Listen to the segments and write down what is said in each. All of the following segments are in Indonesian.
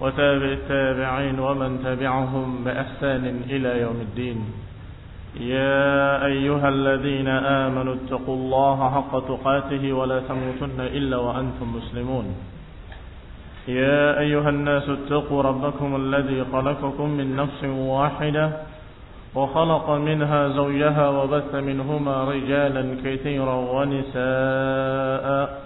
وتابع التابعين ومن تبعهم بإحسان إلى يوم الدين. يا أيها الذين آمنوا اتقوا الله حق تقاته ولا تموتن إلا وأنتم مسلمون. يا أيها الناس اتقوا ربكم الذي خلقكم من نفس واحدة وخلق منها زوجها وبث منهما رجالا كثيرا ونساء.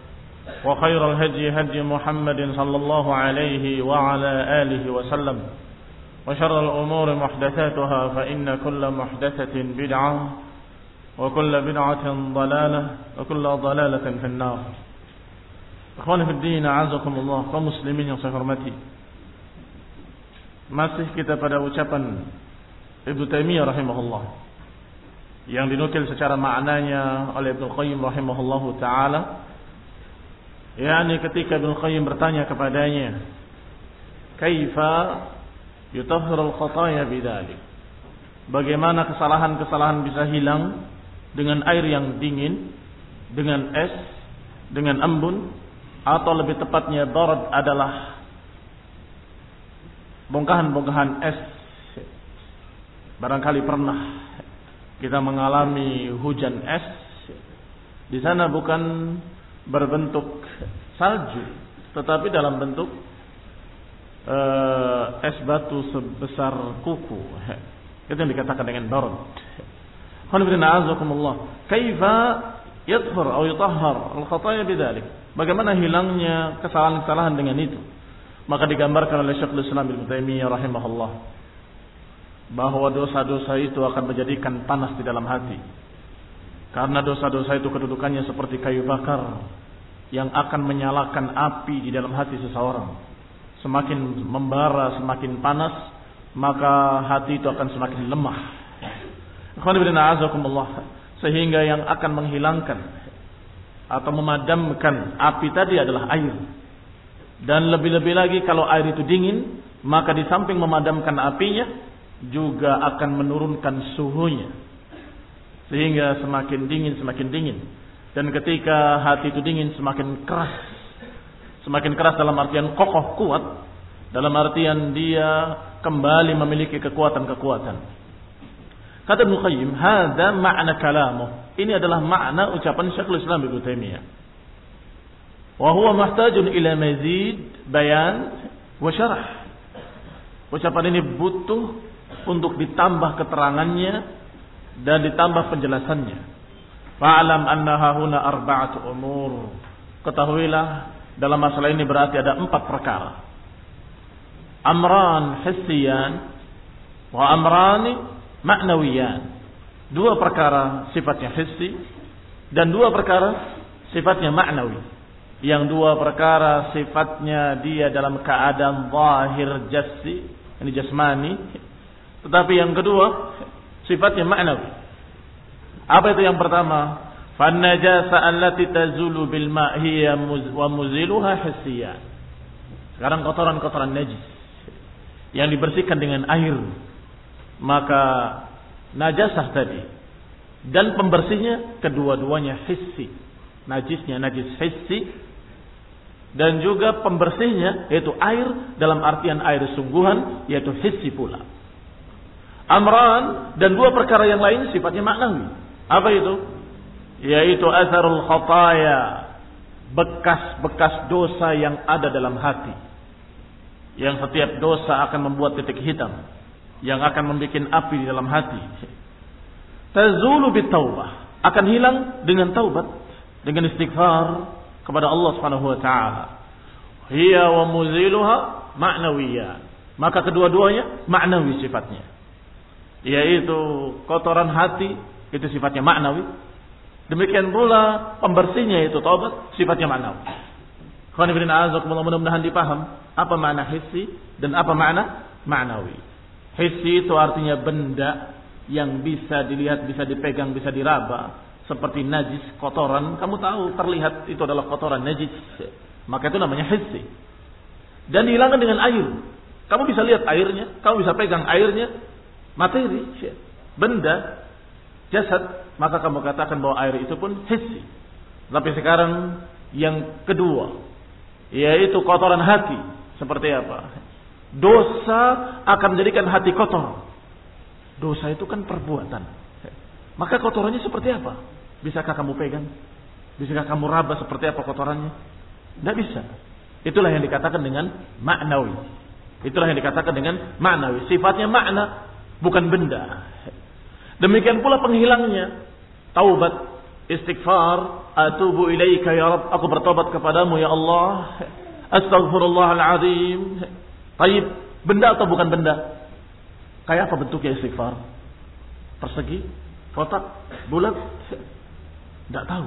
وخير الهدي هدي محمد صلى الله عليه وعلى آله وسلم. وشر الأمور محدثاتها فإن كل محدثة بدعة وكل بدعة ضلالة وكل ضلالة في النار. أخواني في الدين عزكم الله ومسلمين وصحرمتي ما سيح كتاب دعو ابن تيمية رحمه الله yang dinukil secara maknanya oleh Ibn Qayyim rahimahullahu ta'ala. Yakni ketika Ibnu Qayyim bertanya kepadanya kaifa yutahhirul khataya bidzalik bagaimana kesalahan-kesalahan bisa hilang dengan air yang dingin dengan es dengan embun atau lebih tepatnya darad adalah bongkahan-bongkahan es? Barangkali pernah kita mengalami hujan es. Di sana bukan berbentuk salju tetapi dalam bentuk uh, es batu sebesar kuku. Itu yang dikatakan dengan darad kaifa yadhhur atau yutahhar al-khataya bidzalik? Bagaimana hilangnya kesalahan-kesalahan dengan itu? Maka digambarkan oleh Syekhul Islam Ibnu Taimiyah rahimahullah bahwa dosa-dosa itu akan menjadikan panas di dalam hati karena dosa-dosa itu kedudukannya seperti kayu bakar yang akan menyalakan api di dalam hati seseorang semakin membara semakin panas maka hati itu akan semakin lemah sehingga yang akan menghilangkan atau memadamkan api tadi adalah air. Dan lebih-lebih lagi kalau air itu dingin, maka di samping memadamkan apinya juga akan menurunkan suhunya. Sehingga semakin dingin semakin dingin. Dan ketika hati itu dingin semakin keras. Semakin keras dalam artian kokoh kuat, dalam artian dia kembali memiliki kekuatan-kekuatan. Kata Ibnu Qayyim, "Hadza ma'na kalamu." Ini adalah makna ucapan Syekhul Islam Ibnu Taimiyah. Wa huwa mahtajun ila mazid bayan wa syarah. Ucapan ini butuh untuk ditambah keterangannya dan ditambah penjelasannya. Fa'alam annaha huna arba'atu umur. Ketahuilah dalam masalah ini berarti ada empat perkara. Amran hissiyan wa amrani maknawiyan. Dua perkara sifatnya hissi dan dua perkara sifatnya maknawi. Yang dua perkara sifatnya dia dalam keadaan zahir jassi, ini jasmani. Tetapi yang kedua sifatnya maknawi. Apa itu yang pertama? Fannajasa allati tazulu bil ma' hiya wa muziluha hissiyan. Sekarang kotoran-kotoran najis yang dibersihkan dengan air maka najasah tadi dan pembersihnya kedua-duanya hissi najisnya najis hissi dan juga pembersihnya yaitu air dalam artian air sungguhan yaitu hissi pula amran dan dua perkara yang lain sifatnya maknawi apa itu yaitu asarul khataya bekas-bekas dosa yang ada dalam hati yang setiap dosa akan membuat titik hitam yang akan membuat api di dalam hati. Tazulu bitaubah akan hilang dengan taubat, dengan istighfar kepada Allah Subhanahu wa taala. Hiya wa muziluha ma'nawiyah. Maka kedua-duanya maknawi sifatnya. Yaitu kotoran hati itu sifatnya maknawi. Demikian pula pembersihnya itu taubat sifatnya maknawi. mudah-mudahan dipaham apa makna hissi dan apa makna maknawi. Hissi itu artinya benda yang bisa dilihat, bisa dipegang, bisa diraba. Seperti najis, kotoran. Kamu tahu terlihat itu adalah kotoran najis. Maka itu namanya hissi. Dan dihilangkan dengan air. Kamu bisa lihat airnya, kamu bisa pegang airnya, materi, benda, jasad, maka kamu katakan bahwa air itu pun hissi. Tapi sekarang yang kedua, yaitu kotoran hati. Seperti apa? Dosa akan menjadikan hati kotor. Dosa itu kan perbuatan. Maka kotorannya seperti apa? Bisakah kamu pegang? Bisakah kamu raba seperti apa kotorannya? Tidak bisa. Itulah yang dikatakan dengan maknawi. Itulah yang dikatakan dengan maknawi. Sifatnya makna, bukan benda. Demikian pula penghilangnya. Taubat, istighfar, atubu ilaika ya Rabb, aku bertobat kepadamu ya Allah. Astaghfirullahaladzim. Taib, benda atau bukan benda? Kayak apa bentuknya istighfar? Persegi, kotak, bulat? Tidak tahu.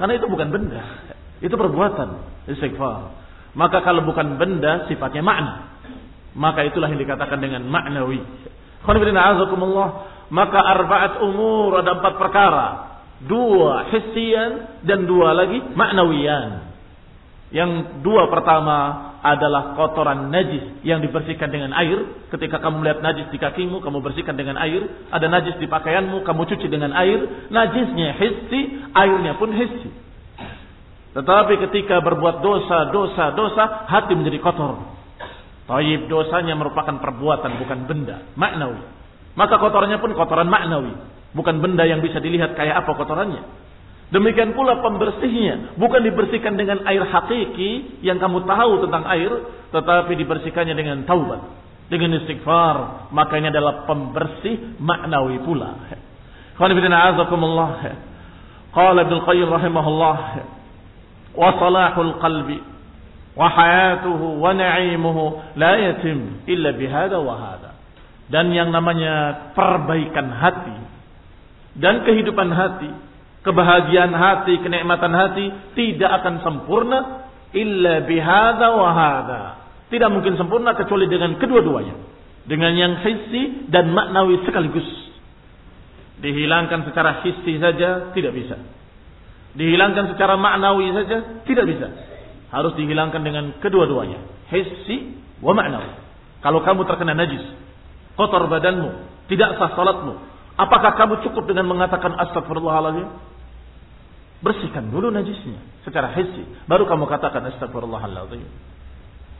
Karena itu bukan benda. Itu perbuatan istighfar. Maka kalau bukan benda, sifatnya makna maka itulah yang dikatakan dengan maknawi. Maka arba'at umur ada empat perkara. Dua hissian dan dua lagi maknawiyan. Yang dua pertama adalah kotoran najis yang dibersihkan dengan air. Ketika kamu melihat najis di kakimu, kamu bersihkan dengan air. Ada najis di pakaianmu, kamu cuci dengan air. Najisnya hissi, airnya pun hissi. Tetapi ketika berbuat dosa, dosa, dosa, hati menjadi kotor. Taib dosanya merupakan perbuatan bukan benda, maknawi. Maka kotorannya pun kotoran maknawi, bukan benda yang bisa dilihat kayak apa kotorannya. Demikian pula pembersihnya, bukan dibersihkan dengan air hakiki yang kamu tahu tentang air, tetapi dibersihkannya dengan taubat, dengan istighfar. Maka adalah pembersih maknawi pula. Qala Ibnu Qayyim rahimahullah wa salahul qalbi illa bihada. Dan yang namanya perbaikan hati dan kehidupan hati, kebahagiaan hati, kenikmatan hati tidak akan sempurna illa bihada wahada. Tidak mungkin sempurna kecuali dengan kedua-duanya. Dengan yang hissi dan maknawi sekaligus. Dihilangkan secara hissi saja tidak bisa. Dihilangkan secara maknawi saja tidak bisa harus dihilangkan dengan kedua-duanya. Hissi wa ma'nawi. Kalau kamu terkena najis, kotor badanmu, tidak sah salatmu, apakah kamu cukup dengan mengatakan astagfirullahaladzim? Bersihkan dulu najisnya secara hissi, baru kamu katakan astagfirullahaladzim.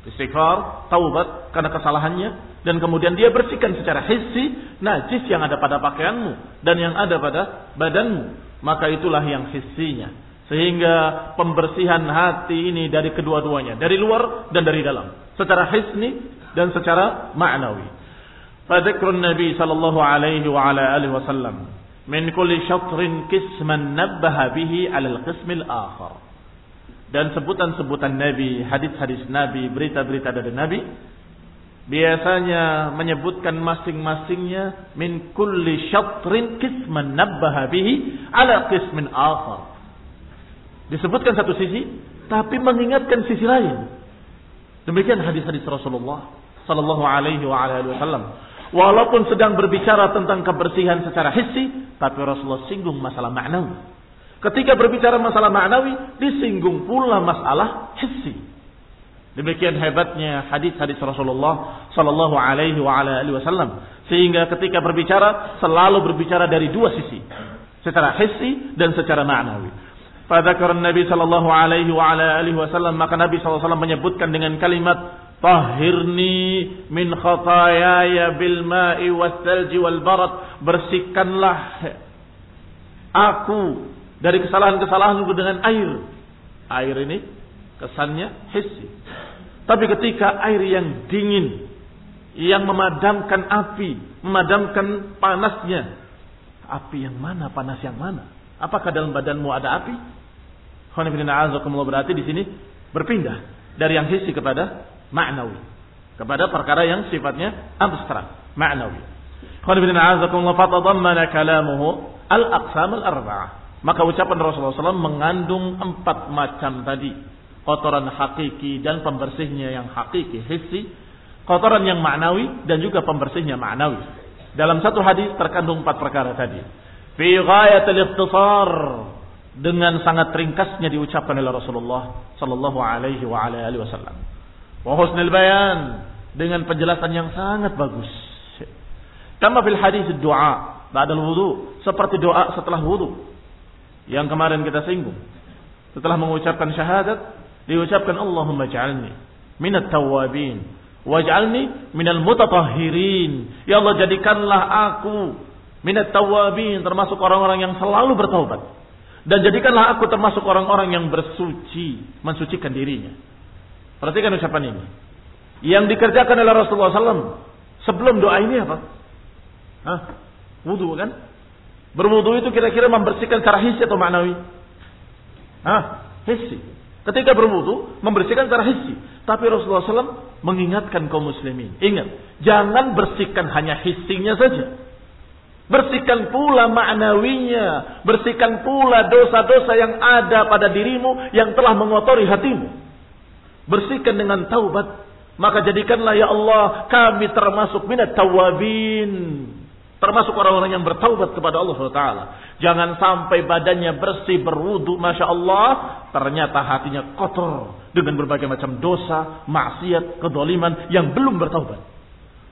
Istighfar, taubat karena kesalahannya dan kemudian dia bersihkan secara hissi najis yang ada pada pakaianmu dan yang ada pada badanmu, maka itulah yang hissinya. Sehingga pembersihan hati ini dari kedua-duanya. Dari luar dan dari dalam. Secara hisni dan secara ma'nawi. Fadhikrun Nabi sallallahu alaihi wa ala alihi wasallam. Min kulli syatrin kisman nabbaha bihi alal qismil akhar. Dan sebutan-sebutan Nabi, hadis-hadis Nabi, berita-berita dari Nabi. Biasanya menyebutkan masing-masingnya min kulli syatrin kisman nabbaha bihi ala qismin akhar disebutkan satu sisi, tapi mengingatkan sisi lain. Demikian hadis-hadis Rasulullah Sallallahu Alaihi Wasallam. Walaupun sedang berbicara tentang kebersihan secara hissi, tapi Rasulullah singgung masalah maknawi. Ketika berbicara masalah maknawi, disinggung pula masalah hissi. Demikian hebatnya hadis-hadis Rasulullah Sallallahu Alaihi Wasallam, sehingga ketika berbicara selalu berbicara dari dua sisi, secara hissi dan secara maknawi. Fadzakar Nabi sallallahu alaihi wa ala wasallam maka Nabi sallallahu alaihi wasallam menyebutkan dengan kalimat Tahirni min khatayaya bil ma'i was salji wal barat bersihkanlah aku dari kesalahan-kesalahanku dengan air. Air ini kesannya hissi. Tapi ketika air yang dingin, yang memadamkan api, memadamkan panasnya, api yang mana, panas yang mana? Apakah dalam badanmu ada api? Berarti di sini berpindah dari yang hissi kepada maknawi. Kepada perkara yang sifatnya abstrak, maknawi. kalamuhu al-aqsam al-arba'ah. Maka ucapan Rasulullah SAW mengandung empat macam tadi. Kotoran hakiki dan pembersihnya yang hakiki, hissi. Kotoran yang maknawi dan juga pembersihnya maknawi. Dalam satu hadis terkandung empat perkara tadi. Fi ghayatil dengan sangat ringkasnya diucapkan oleh Rasulullah sallallahu alaihi wa ala alihi wasallam. Wa husnul bayan dengan penjelasan yang sangat bagus. Kama fil hadis doa ba'da wudu seperti doa setelah wudu yang kemarin kita singgung. Setelah mengucapkan syahadat diucapkan Allahumma ja'alni minat tawabin waj'alni minal mutatahhirin. Ya Allah jadikanlah aku minat tawabin termasuk orang-orang yang selalu bertaubat dan jadikanlah aku termasuk orang-orang yang bersuci mensucikan dirinya. Perhatikan ucapan ini. Yang dikerjakan oleh Rasulullah SAW sebelum doa ini apa? Hah? Wudhu kan? Berwudhu itu kira-kira membersihkan secara hissi atau maknawi? Hah? Hissi. Ketika berwudhu membersihkan secara hissi. Tapi Rasulullah SAW mengingatkan kaum muslimin. Ingat, jangan bersihkan hanya hissinya saja. Bersihkan pula maknawinya. Bersihkan pula dosa-dosa yang ada pada dirimu yang telah mengotori hatimu. Bersihkan dengan taubat. Maka jadikanlah ya Allah kami termasuk minat tawabin. Termasuk orang-orang yang bertaubat kepada Allah SWT. Jangan sampai badannya bersih, berwudu, Masya Allah. Ternyata hatinya kotor. Dengan berbagai macam dosa, maksiat, kedoliman yang belum bertaubat.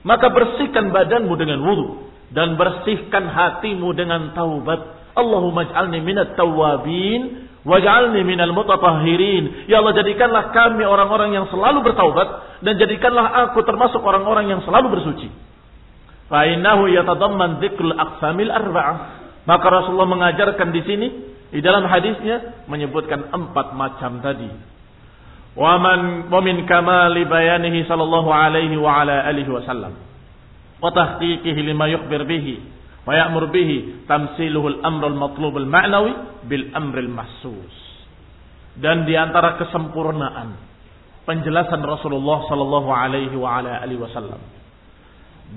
Maka bersihkan badanmu dengan wudu dan bersihkan hatimu dengan taubat. Allahumma ij'alni minat tawabin waj'alni minal mutatahhirin. Ya Allah jadikanlah kami orang-orang yang selalu bertaubat dan jadikanlah aku termasuk orang-orang yang selalu bersuci. Fa innahu yatadamman dzikrul aqsamil arba'ah. Maka Rasulullah mengajarkan di sini di dalam hadisnya menyebutkan empat macam tadi. Wa man wa min kamali bayanihi sallallahu alaihi wa ala alihi wasallam yukhbir bihi wa ya'mur bihi tamsiluhu al-amr al-matlub al-ma'nawi bil amr al-mahsus dan di antara kesempurnaan penjelasan Rasulullah sallallahu alaihi wa ala alihi wasallam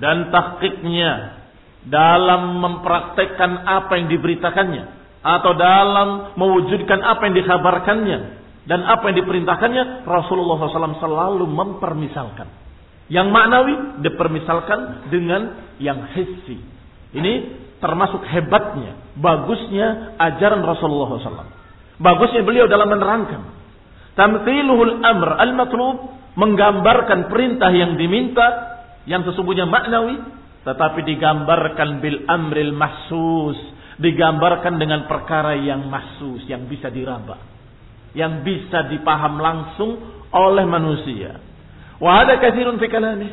dan tahqiqnya dalam mempraktekkan apa yang diberitakannya atau dalam mewujudkan apa yang dikabarkannya dan apa yang diperintahkannya Rasulullah SAW selalu mempermisalkan yang maknawi dipermisalkan dengan yang hissi. Ini termasuk hebatnya, bagusnya ajaran Rasulullah SAW. Bagusnya beliau dalam menerangkan. Tamthiluhul amr al-matlub menggambarkan perintah yang diminta yang sesungguhnya maknawi tetapi digambarkan bil amril mahsus digambarkan dengan perkara yang mahsus yang bisa diraba yang bisa dipaham langsung oleh manusia Wa ada katsirun fi kalamih.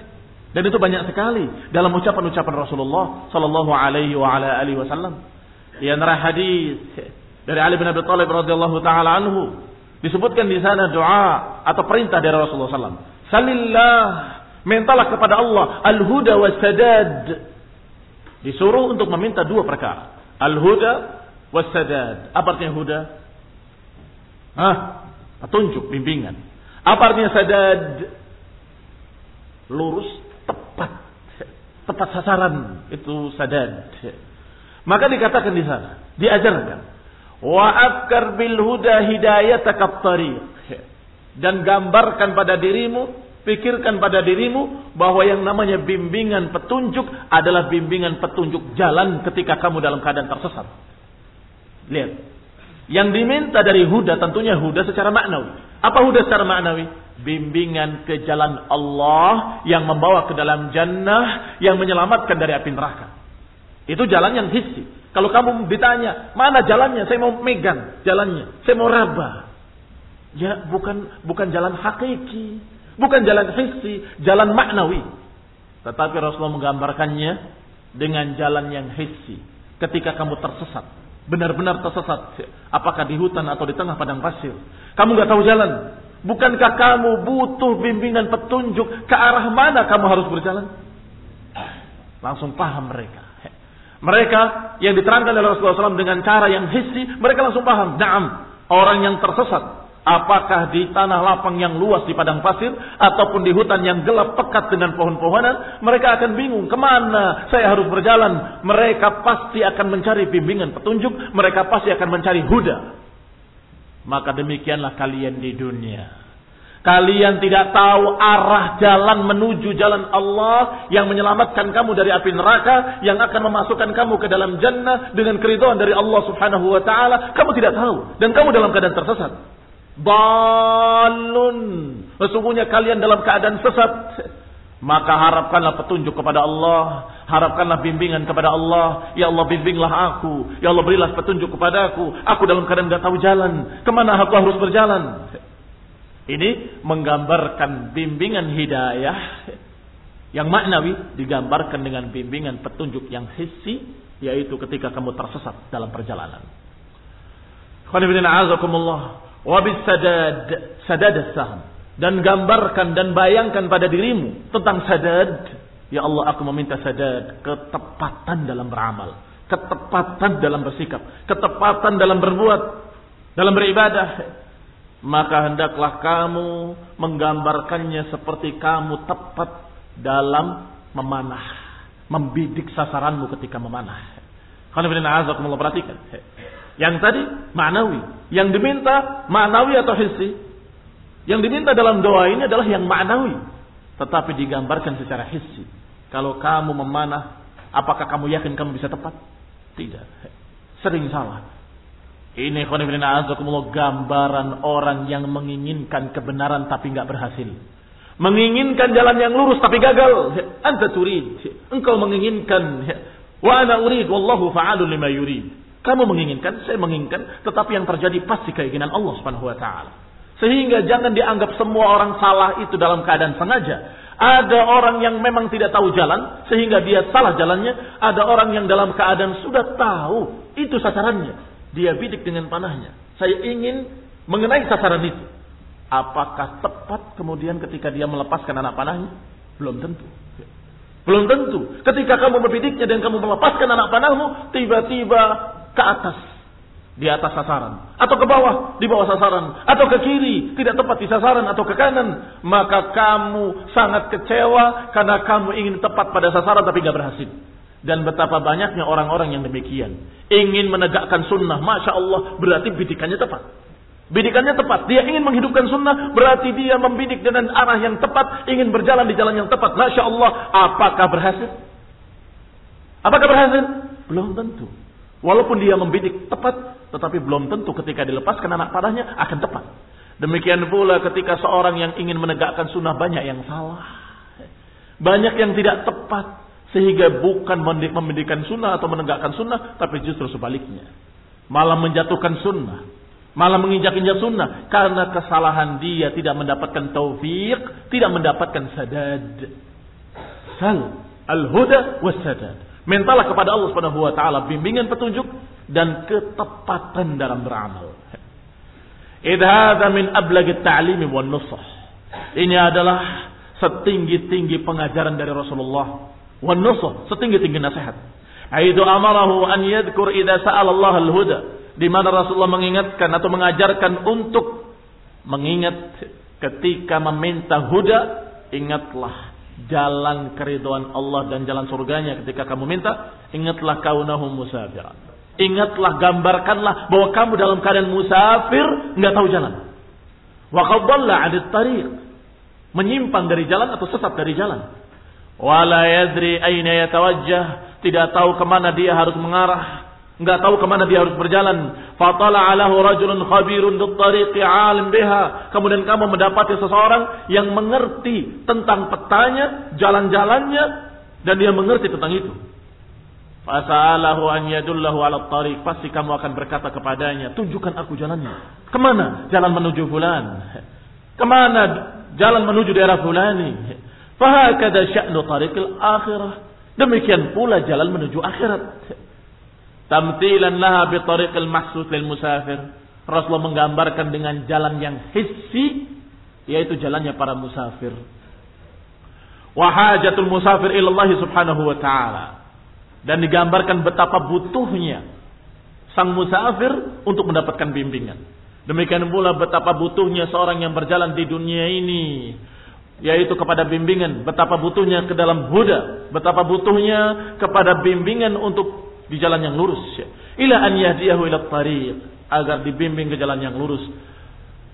Dan itu banyak sekali dalam ucapan-ucapan Rasulullah sallallahu alaihi wa ala alihi wasallam. Di antara hadis dari Ali bin Abi Thalib radhiyallahu taala anhu disebutkan di sana doa atau perintah dari Rasulullah sallallahu Salillah mintalah kepada Allah al-huda was sadad. Disuruh untuk meminta dua perkara. Al-huda was sadad. Apa artinya huda? Hah? Petunjuk, bimbingan. Apa artinya sadad? Lurus, tepat. Tepat sasaran itu sadad. Maka dikatakan di sana, diajarkan, wa afkar bil huda hidayataka. Dan gambarkan pada dirimu, pikirkan pada dirimu bahwa yang namanya bimbingan petunjuk adalah bimbingan petunjuk jalan ketika kamu dalam keadaan tersesat. Lihat. Yang diminta dari huda tentunya huda secara maknawi. Apa huda secara maknawi? bimbingan ke jalan Allah yang membawa ke dalam jannah yang menyelamatkan dari api neraka. Itu jalan yang hissi. Kalau kamu ditanya, mana jalannya? Saya mau megang jalannya. Saya mau raba. Ya, bukan bukan jalan hakiki, bukan jalan hissi, jalan maknawi. Tetapi Rasulullah menggambarkannya dengan jalan yang hissi. Ketika kamu tersesat, benar-benar tersesat, apakah di hutan atau di tengah padang pasir, kamu nggak tahu jalan, Bukankah kamu butuh bimbingan petunjuk ke arah mana kamu harus berjalan? Langsung paham mereka. Mereka yang diterangkan oleh Rasulullah SAW dengan cara yang hissi, mereka langsung paham. Naam, orang yang tersesat. Apakah di tanah lapang yang luas di padang pasir ataupun di hutan yang gelap pekat dengan pohon-pohonan, mereka akan bingung ke mana saya harus berjalan. Mereka pasti akan mencari bimbingan petunjuk, mereka pasti akan mencari huda. Maka demikianlah kalian di dunia. Kalian tidak tahu arah jalan menuju jalan Allah yang menyelamatkan kamu dari api neraka, yang akan memasukkan kamu ke dalam jannah dengan keridhaan dari Allah Subhanahu wa taala. Kamu tidak tahu dan kamu dalam keadaan tersesat. Balun. Sesungguhnya kalian dalam keadaan sesat. Maka harapkanlah petunjuk kepada Allah. Harapkanlah bimbingan kepada Allah. Ya Allah bimbinglah aku. Ya Allah berilah petunjuk kepadaku. Aku dalam keadaan tidak tahu jalan. Ke mana aku harus berjalan? Ini menggambarkan bimbingan hidayah yang maknawi digambarkan dengan bimbingan petunjuk yang hissi yaitu ketika kamu tersesat dalam perjalanan. Wabis sadad sadad saham dan gambarkan dan bayangkan pada dirimu tentang sadad. Ya Allah aku meminta sadad ketepatan dalam beramal, ketepatan dalam bersikap, ketepatan dalam berbuat, dalam beribadah maka hendaklah kamu menggambarkannya seperti kamu tepat dalam memanah, membidik sasaranmu ketika memanah. Kalau perhatikan. Yang tadi maknawi, yang diminta maknawi atau hissi. Yang diminta dalam doa ini adalah yang maknawi, tetapi digambarkan secara hissi. Kalau kamu memanah, apakah kamu yakin kamu bisa tepat? Tidak. Sering salah. Ini gambaran orang yang menginginkan kebenaran tapi nggak berhasil. Menginginkan jalan yang lurus tapi gagal. Anta turid. Engkau menginginkan. Wa ana urid wallahu fa'alun lima yurid. Kamu menginginkan, saya menginginkan, tetapi yang terjadi pasti keinginan Allah Subhanahu wa taala. Sehingga jangan dianggap semua orang salah itu dalam keadaan sengaja. Ada orang yang memang tidak tahu jalan sehingga dia salah jalannya, ada orang yang dalam keadaan sudah tahu itu sasarannya dia bidik dengan panahnya. Saya ingin mengenai sasaran itu. Apakah tepat kemudian ketika dia melepaskan anak panahnya? Belum tentu. Belum tentu. Ketika kamu membidiknya dan kamu melepaskan anak panahmu, tiba-tiba ke atas. Di atas sasaran. Atau ke bawah, di bawah sasaran. Atau ke kiri, tidak tepat di sasaran. Atau ke kanan. Maka kamu sangat kecewa karena kamu ingin tepat pada sasaran tapi gak berhasil. Dan betapa banyaknya orang-orang yang demikian. Ingin menegakkan sunnah. Masya Allah berarti bidikannya tepat. Bidikannya tepat. Dia ingin menghidupkan sunnah. Berarti dia membidik dengan arah yang tepat. Ingin berjalan di jalan yang tepat. Masya Allah. Apakah berhasil? Apakah berhasil? Belum tentu. Walaupun dia membidik tepat. Tetapi belum tentu ketika dilepaskan anak padanya akan tepat. Demikian pula ketika seorang yang ingin menegakkan sunnah banyak yang salah. Banyak yang tidak tepat. Sehingga bukan mendidikan sunnah atau menegakkan sunnah, tapi justru sebaliknya. Malah menjatuhkan sunnah. Malah menginjak-injak sunnah. Karena kesalahan dia tidak mendapatkan taufik, tidak mendapatkan sadad. Sal al-huda was sadad. Mintalah kepada Allah Subhanahu wa taala bimbingan petunjuk dan ketepatan dalam beramal. Idhada min ta'limi wan nusah. Ini adalah setinggi-tinggi pengajaran dari Rasulullah wan nusuh, setinggi-tinggi nasihat. Aidu amarahu an yadhkur idza sa'ala Allah al-huda. Di mana Rasulullah mengingatkan atau mengajarkan untuk mengingat ketika meminta huda, ingatlah jalan keriduan Allah dan jalan surganya ketika kamu minta, ingatlah kaunahu musafir. Ingatlah, gambarkanlah bahwa kamu dalam keadaan musafir, nggak tahu jalan. Wa qad dhalla tariq. Menyimpang dari jalan atau sesat dari jalan wala yadri aina yatawajjah, tidak tahu ke mana dia harus mengarah, enggak tahu ke mana dia harus berjalan. Fatala alahu rajulun khabirun tariqi alim biha. Kemudian kamu mendapati seseorang yang mengerti tentang petanya, jalan-jalannya dan dia mengerti tentang itu. Fasa'alahu an yadullahu ala tariq. Pasti kamu akan berkata kepadanya, tunjukkan aku jalannya. Ke mana? Jalan menuju bulan. Ke mana jalan menuju daerah fulani? Fahakada sya'nu tariqil akhirah. Demikian pula jalan menuju akhirat. Tamthilan laha bi tariqil mahsus lil musafir. Rasulullah menggambarkan dengan jalan yang hissi yaitu jalannya para musafir. Wahajatul musafir ilallahi subhanahu wa ta'ala. Dan digambarkan betapa butuhnya sang musafir untuk mendapatkan bimbingan. Demikian pula betapa butuhnya seorang yang berjalan di dunia ini yaitu kepada bimbingan, betapa butuhnya ke dalam huda, betapa butuhnya kepada bimbingan untuk di jalan yang lurus. Ila an yahdiyahu ila tariq, agar dibimbing ke jalan yang lurus.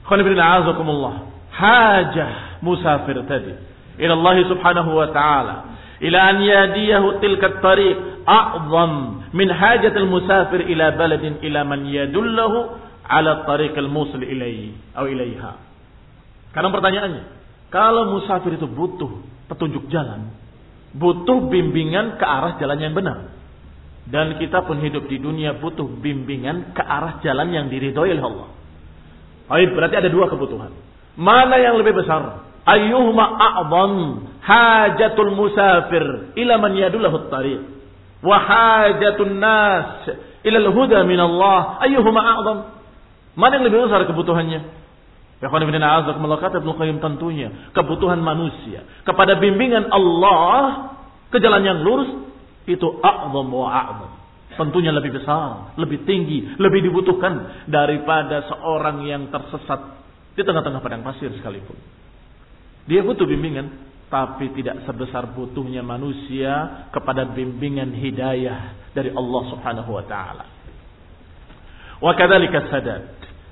Khonibina azakumullah. Hajah musafir tadi. Ila Allah subhanahu wa ta'ala. Ila an yahdiyahu tilka tariq. A'zam min hajatil musafir ila baladin ila man yadullahu ala tariq al-musil ilaihi. Atau ilaiha. Karena pertanyaannya. Kalau musafir itu butuh petunjuk jalan, butuh bimbingan ke arah jalan yang benar. Dan kita pun hidup di dunia butuh bimbingan ke arah jalan yang diridhoi oleh Allah. Baik, berarti ada dua kebutuhan. Mana yang lebih besar? Ayyuhuma a'zam hajatul musafir ila man yadullahu tariq wa hajatun nas ila al-huda min Allah. Ayyuhuma a'zam? Mana yang lebih besar kebutuhannya? Ya kata Ibnu Qayyim tentunya kebutuhan manusia kepada bimbingan Allah ke jalan yang lurus itu a'zam wa a'zam. Tentunya lebih besar, lebih tinggi, lebih dibutuhkan daripada seorang yang tersesat di tengah-tengah padang pasir sekalipun. Dia butuh bimbingan, tapi tidak sebesar butuhnya manusia kepada bimbingan hidayah dari Allah Subhanahu wa taala. Wa kadzalika sadad.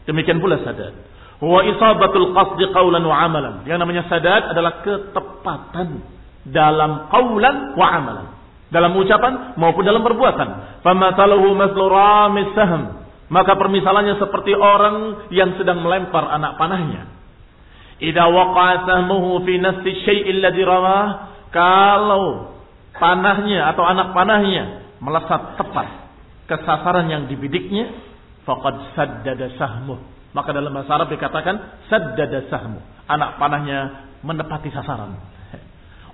Demikian pula sadad. Wa isabatul qasdi qawlan wa amalan. Yang namanya sadad adalah ketepatan dalam qawlan wa amalan. Dalam ucapan maupun dalam perbuatan. Famatalahu maslu ramis sahm. Maka permisalannya seperti orang yang sedang melempar anak panahnya. Idza waqa'a sahmuhu fi nafsi syai'il ladzi ramah. Kalau panahnya atau anak panahnya melesat tepat ke sasaran yang dibidiknya, faqad saddada sahmuh maka dalam bahasa Arab dikatakan saddada sahmu. Anak panahnya menepati sasaran.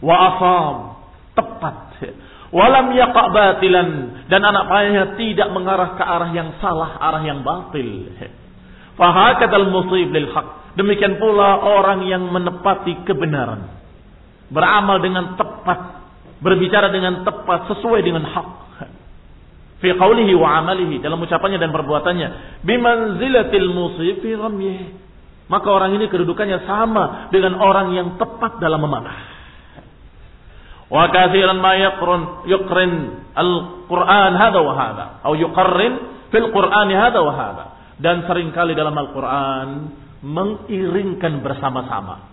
Wa asam. Tepat. Walam yaqa batilan. Dan anak panahnya tidak mengarah ke arah yang salah, arah yang batil. Fahakadal musib lil haq. Demikian pula orang yang menepati kebenaran. Beramal dengan tepat. Berbicara dengan tepat sesuai dengan hak fi qawlihi wa amalihi dalam ucapannya dan perbuatannya bimanzilatil musib fi ramyih maka orang ini kedudukannya sama dengan orang yang tepat dalam memanah wa katsiran ma yaqrun yuqrin al-Qur'an hadha wa hadha atau yuqarrin fil Qur'an hadha wa hadha dan sering kali dalam Al-Qur'an mengiringkan bersama-sama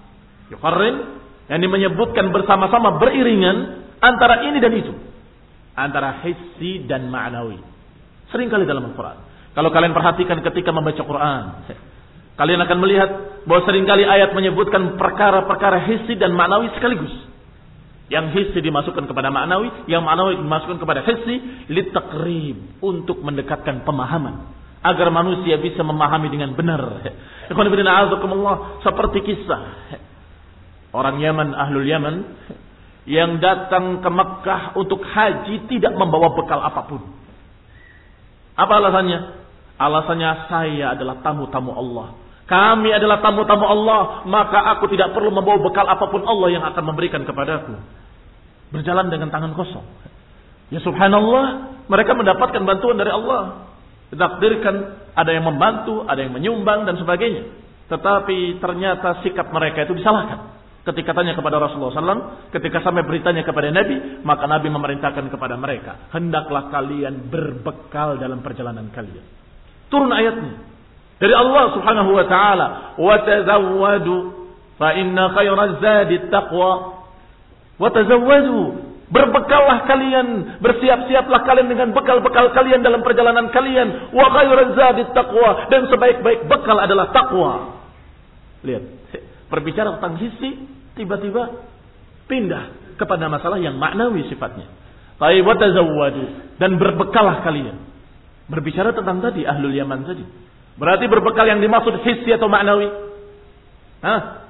yuqarrin yang menyebutkan bersama-sama beriringan antara ini dan itu antara hissi dan ma'nawi. Sering kali dalam Al-Quran. Kalau kalian perhatikan ketika membaca Quran, kalian akan melihat bahwa sering kali ayat menyebutkan perkara-perkara hissi dan ma'nawi sekaligus. Yang hissi dimasukkan kepada ma'nawi, yang ma'nawi dimasukkan kepada hissi, litakrib, untuk mendekatkan pemahaman. Agar manusia bisa memahami dengan benar. Seperti kisah. Orang Yaman, Ahlul Yaman, yang datang ke Mekah untuk haji tidak membawa bekal apa pun. Apa alasannya? Alasannya saya adalah tamu-tamu Allah. Kami adalah tamu-tamu Allah, maka aku tidak perlu membawa bekal apa pun Allah yang akan memberikan kepadaku. Berjalan dengan tangan kosong. Ya subhanallah, mereka mendapatkan bantuan dari Allah. Ditakdirkan ada yang membantu, ada yang menyumbang dan sebagainya. Tetapi ternyata sikap mereka itu disalahkan. Ketika tanya kepada Rasulullah SAW, ketika sampai beritanya kepada Nabi, maka Nabi memerintahkan kepada mereka, hendaklah kalian berbekal dalam perjalanan kalian. Turun ayatnya dari Allah Subhanahu wa taala, "Wa tazawwadu fa inna khairaz zadi taqwa." Wa tazawwadu Berbekallah kalian, bersiap-siaplah kalian dengan bekal-bekal kalian dalam perjalanan kalian. Wa khairaz zadi taqwa dan sebaik-baik bekal adalah takwa. Lihat, berbicara tentang sisi tiba-tiba pindah kepada masalah yang maknawi sifatnya. Watazawwadu dan berbekallah kalian. Berbicara tentang tadi ahlul Yaman tadi. Berarti berbekal yang dimaksud hissi atau maknawi? Hah?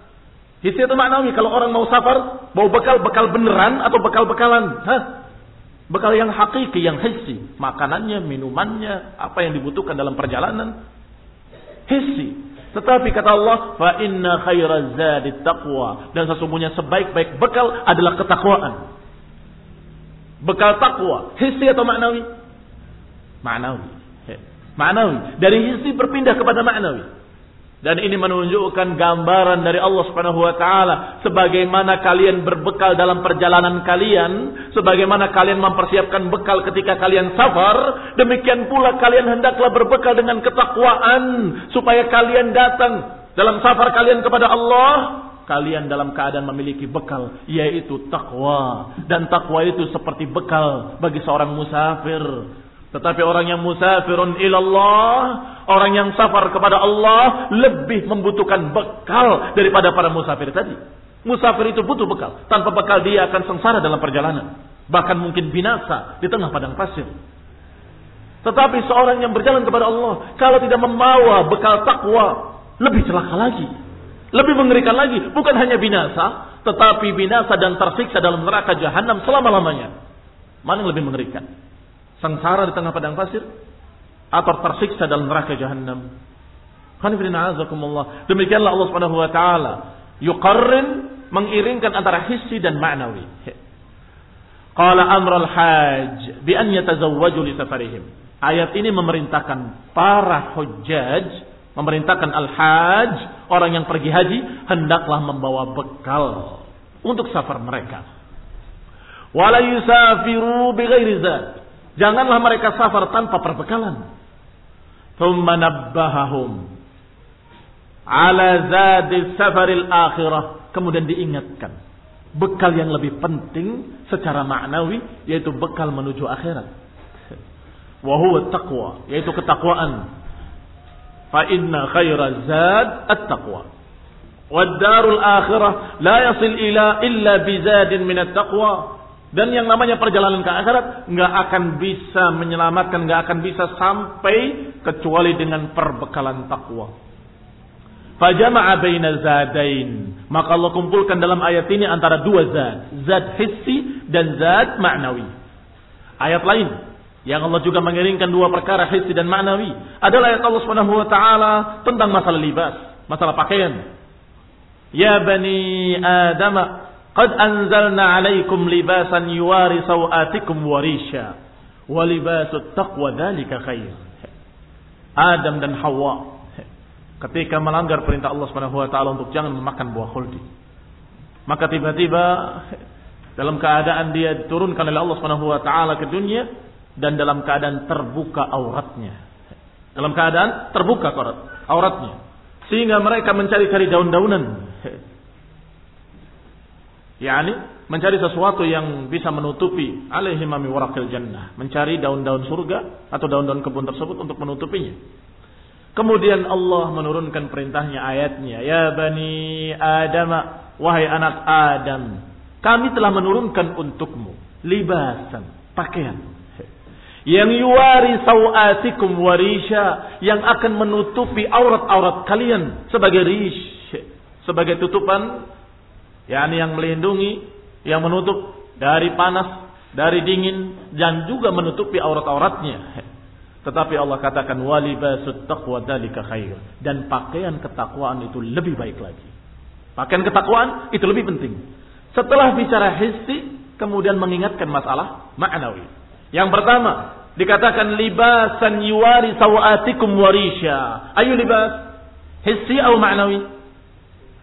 Hissi atau maknawi? Kalau orang mau safar, mau bekal bekal beneran atau bekal bekalan? Hah? Bekal yang hakiki, yang hissi. Makanannya, minumannya, apa yang dibutuhkan dalam perjalanan. Hissi. Tetapi kata Allah, fa inna khairaz zadi taqwa dan sesungguhnya sebaik-baik bekal adalah ketakwaan. Bekal takwa, hissi atau maknawi? Maknawi. Maknawi. Dari hissi berpindah kepada maknawi. Dan ini menunjukkan gambaran dari Allah Subhanahu wa taala sebagaimana kalian berbekal dalam perjalanan kalian, sebagaimana kalian mempersiapkan bekal ketika kalian safar, demikian pula kalian hendaklah berbekal dengan ketakwaan supaya kalian datang dalam safar kalian kepada Allah, kalian dalam keadaan memiliki bekal yaitu takwa dan takwa itu seperti bekal bagi seorang musafir tetapi orang yang musafirun ilallah, orang yang safar kepada Allah lebih membutuhkan bekal daripada para musafir tadi. Musafir itu butuh bekal. Tanpa bekal dia akan sengsara dalam perjalanan. Bahkan mungkin binasa di tengah padang pasir. Tetapi seorang yang berjalan kepada Allah, kalau tidak membawa bekal takwa, lebih celaka lagi. Lebih mengerikan lagi. Bukan hanya binasa, tetapi binasa dan tersiksa dalam neraka jahanam selama-lamanya. Mana yang lebih mengerikan? Sengsara di tengah padang pasir atau tersiksa dalam neraka jahanam. Demikianlah Allah Subhanahu wa taala yuqarrin mengiringkan antara hissi dan ma'nawi. Qala amral hajj bi an yatazawwaju li safarihim. Ayat ini memerintahkan para hujjaj, memerintahkan al-hajj, orang yang pergi haji hendaklah membawa bekal untuk safar mereka. Wala yusafiru bighairi zat Janganlah mereka safar tanpa perbekalan. Thumma nabbahahum ala zadi safaril akhirah. Kemudian diingatkan. Bekal yang lebih penting secara maknawi yaitu bekal menuju akhirat. Wahuwa taqwa, yaitu ketakwaan. Fa inna khaira zad at-taqwa. Akhirah la yasil ila illa bizadin min at-taqwa. Dan yang namanya perjalanan ke akhirat nggak akan bisa menyelamatkan, nggak akan bisa sampai kecuali dengan perbekalan takwa. Fajama'a baina zadain. Maka Allah kumpulkan dalam ayat ini antara dua zat, zat hissi dan zat ma'nawi. Ayat lain yang Allah juga mengiringkan dua perkara hissi dan ma'nawi adalah ayat Allah Subhanahu wa taala tentang masalah libas, masalah pakaian. Ya bani Adam Qad anzalna alaikum libasan yuwari sawatikum warisha. Wa libasut taqwa dhalika khair. Adam dan Hawa ketika melanggar perintah Allah Subhanahu wa taala untuk jangan memakan buah khuldi. Maka tiba-tiba dalam keadaan dia diturunkan oleh Allah Subhanahu wa taala ke dunia dan dalam keadaan terbuka auratnya. Dalam keadaan terbuka auratnya. Sehingga mereka mencari-cari daun-daunan yakni mencari sesuatu yang bisa menutupi alaihi mami warakil jannah, mencari daun-daun surga atau daun-daun kebun tersebut untuk menutupinya. Kemudian Allah menurunkan perintahnya ayatnya, ya bani Adam, wahai anak Adam, kami telah menurunkan untukmu libasan, pakaian yang yuwari sawatikum warisha yang akan menutupi aurat-aurat kalian sebagai rish sebagai tutupan yakni yang melindungi, yang menutup dari panas, dari dingin dan juga menutupi aurat-auratnya. Tetapi Allah katakan walibasut taqwa dan pakaian ketakwaan itu lebih baik lagi. Pakaian ketakwaan itu lebih penting. Setelah bicara hissi, kemudian mengingatkan masalah ma'nawi. Yang pertama, dikatakan libasan yuwari sawatikum warisha. Ayo libas? Hissi atau ma'nawi?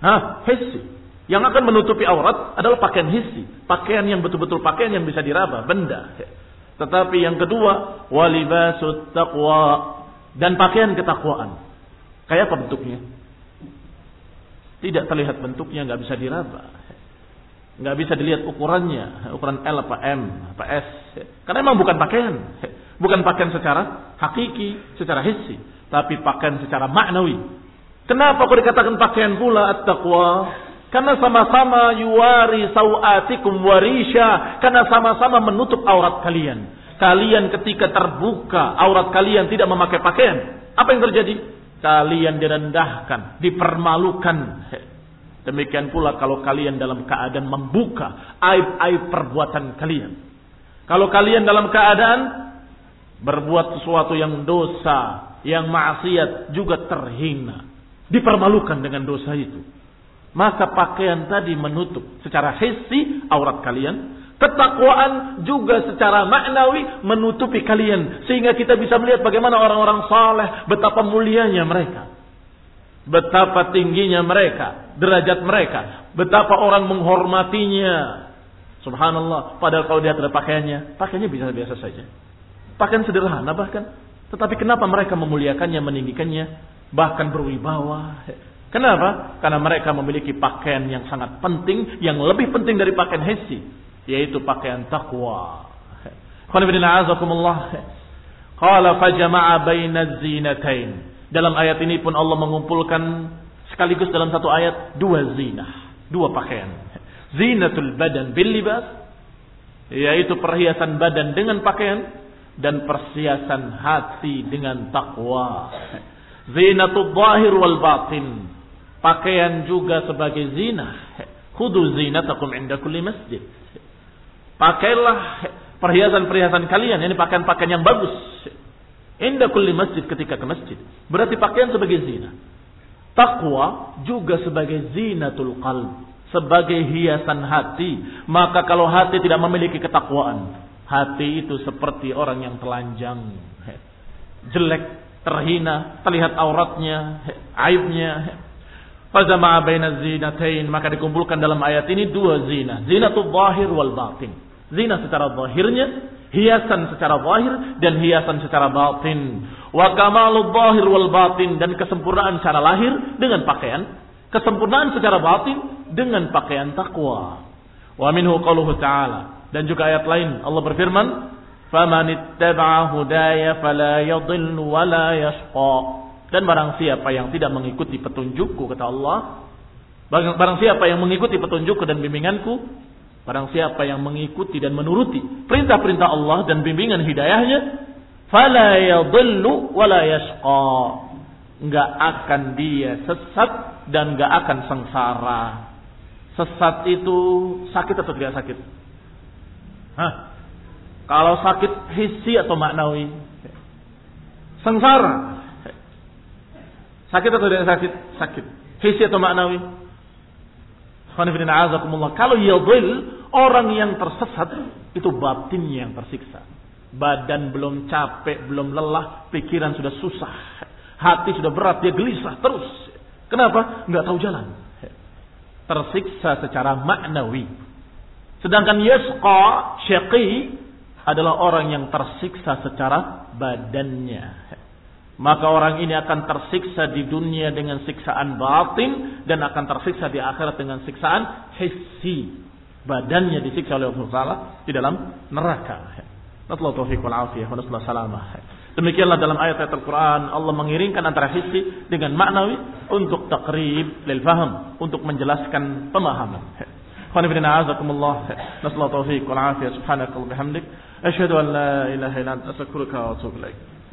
Hah, hissi. Yang akan menutupi aurat adalah pakaian hissi. Pakaian yang betul-betul pakaian yang bisa diraba, benda. Tetapi yang kedua, walibasut taqwa. Dan pakaian ketakwaan. Kayak apa bentuknya? Tidak terlihat bentuknya, nggak bisa diraba. Nggak bisa dilihat ukurannya. Ukuran L apa M apa S. Karena memang bukan pakaian. Bukan pakaian secara hakiki, secara hissi. Tapi pakaian secara maknawi. Kenapa kok dikatakan pakaian pula at-taqwa? Karena sama-sama yuwari sawatikum warisha. Karena sama-sama menutup aurat kalian. Kalian ketika terbuka aurat kalian tidak memakai pakaian. Apa yang terjadi? Kalian direndahkan, dipermalukan. Demikian pula kalau kalian dalam keadaan membuka aib-aib perbuatan kalian. Kalau kalian dalam keadaan berbuat sesuatu yang dosa, yang maksiat juga terhina. dipermalukan dengan dosa itu. Maka pakaian tadi menutup secara hissi aurat kalian. Ketakwaan juga secara maknawi menutupi kalian. Sehingga kita bisa melihat bagaimana orang-orang saleh, betapa mulianya mereka. Betapa tingginya mereka, derajat mereka. Betapa orang menghormatinya. Subhanallah. Padahal kalau dia ada pakaiannya, pakaiannya biasa-biasa saja. Pakaian sederhana bahkan. Tetapi kenapa mereka memuliakannya, meninggikannya, bahkan berwibawa? Kenapa? Karena mereka memiliki pakaian yang sangat penting, yang lebih penting dari pakaian hesi, yaitu pakaian takwa. Qala fajama'a baina zinatain. Dalam ayat ini pun Allah mengumpulkan sekaligus dalam satu ayat dua zinah, dua pakaian. Zinatul badan bil libas, yaitu perhiasan badan dengan pakaian dan persiasan hati dengan takwa. Zinatul zahir wal batin. Pakaian juga sebagai zina. Khudu zinatakum inda kulli masjid. Pakailah perhiasan-perhiasan kalian. Ini pakaian-pakaian yang bagus. Inda kulli masjid ketika ke masjid. Berarti pakaian sebagai zina. Takwa juga sebagai zinatul qalb. Sebagai hiasan hati. Maka kalau hati tidak memiliki ketakwaan Hati itu seperti orang yang telanjang, jelek, terhina, terlihat auratnya, aibnya. Fazama baina zinatain, maka dikumpulkan dalam ayat ini dua zina, zinatul zahir wal batin. Zina secara zahirnya, hiasan secara zahir dan hiasan secara batin. Wa kamalul zahir wal batin dan kesempurnaan secara lahir dengan pakaian, kesempurnaan secara batin dengan pakaian takwa. Wa minhu qauluhu ta'ala dan juga ayat lain Allah berfirman, "Faman ittaba'a hudaya fala yadhillu wa la yashqa." Dan barang siapa yang tidak mengikuti petunjukku kata Allah, barang siapa yang mengikuti petunjukku dan bimbinganku, barang siapa yang mengikuti dan menuruti perintah-perintah Allah dan bimbingan hidayahnya, fala yadhillu wa la yashqa. Enggak akan dia sesat dan enggak akan sengsara. Sesat itu sakit atau tidak sakit? Hah? Kalau sakit hissi atau maknawi? Sengsara. Sakit atau tidak sakit? Sakit. Hissi atau maknawi? Kalau yadil, orang yang tersesat, itu batinnya yang tersiksa. Badan belum capek, belum lelah, pikiran sudah susah. Hati sudah berat, dia gelisah terus. Kenapa? Enggak tahu jalan. Tersiksa secara maknawi. Sedangkan yasqa, syaqi adalah orang yang tersiksa secara badannya maka orang ini akan tersiksa di dunia dengan siksaan batin dan akan tersiksa di akhirat dengan siksaan hissi. Badannya disiksa oleh Allah Taala di dalam neraka. Natallahu taufiq wal afiyah salamah. Demikianlah dalam ayat-ayat Al-Quran Allah mengiringkan antara hissi dengan maknawi untuk takrib lil faham, untuk menjelaskan pemahaman. Khonifidina azakumullah. Nasallahu taufiq wal afiyah subhanakallah bihamdik. Ashhadu an la ilaha illa anta astaghfiruka wa atubu ilaik.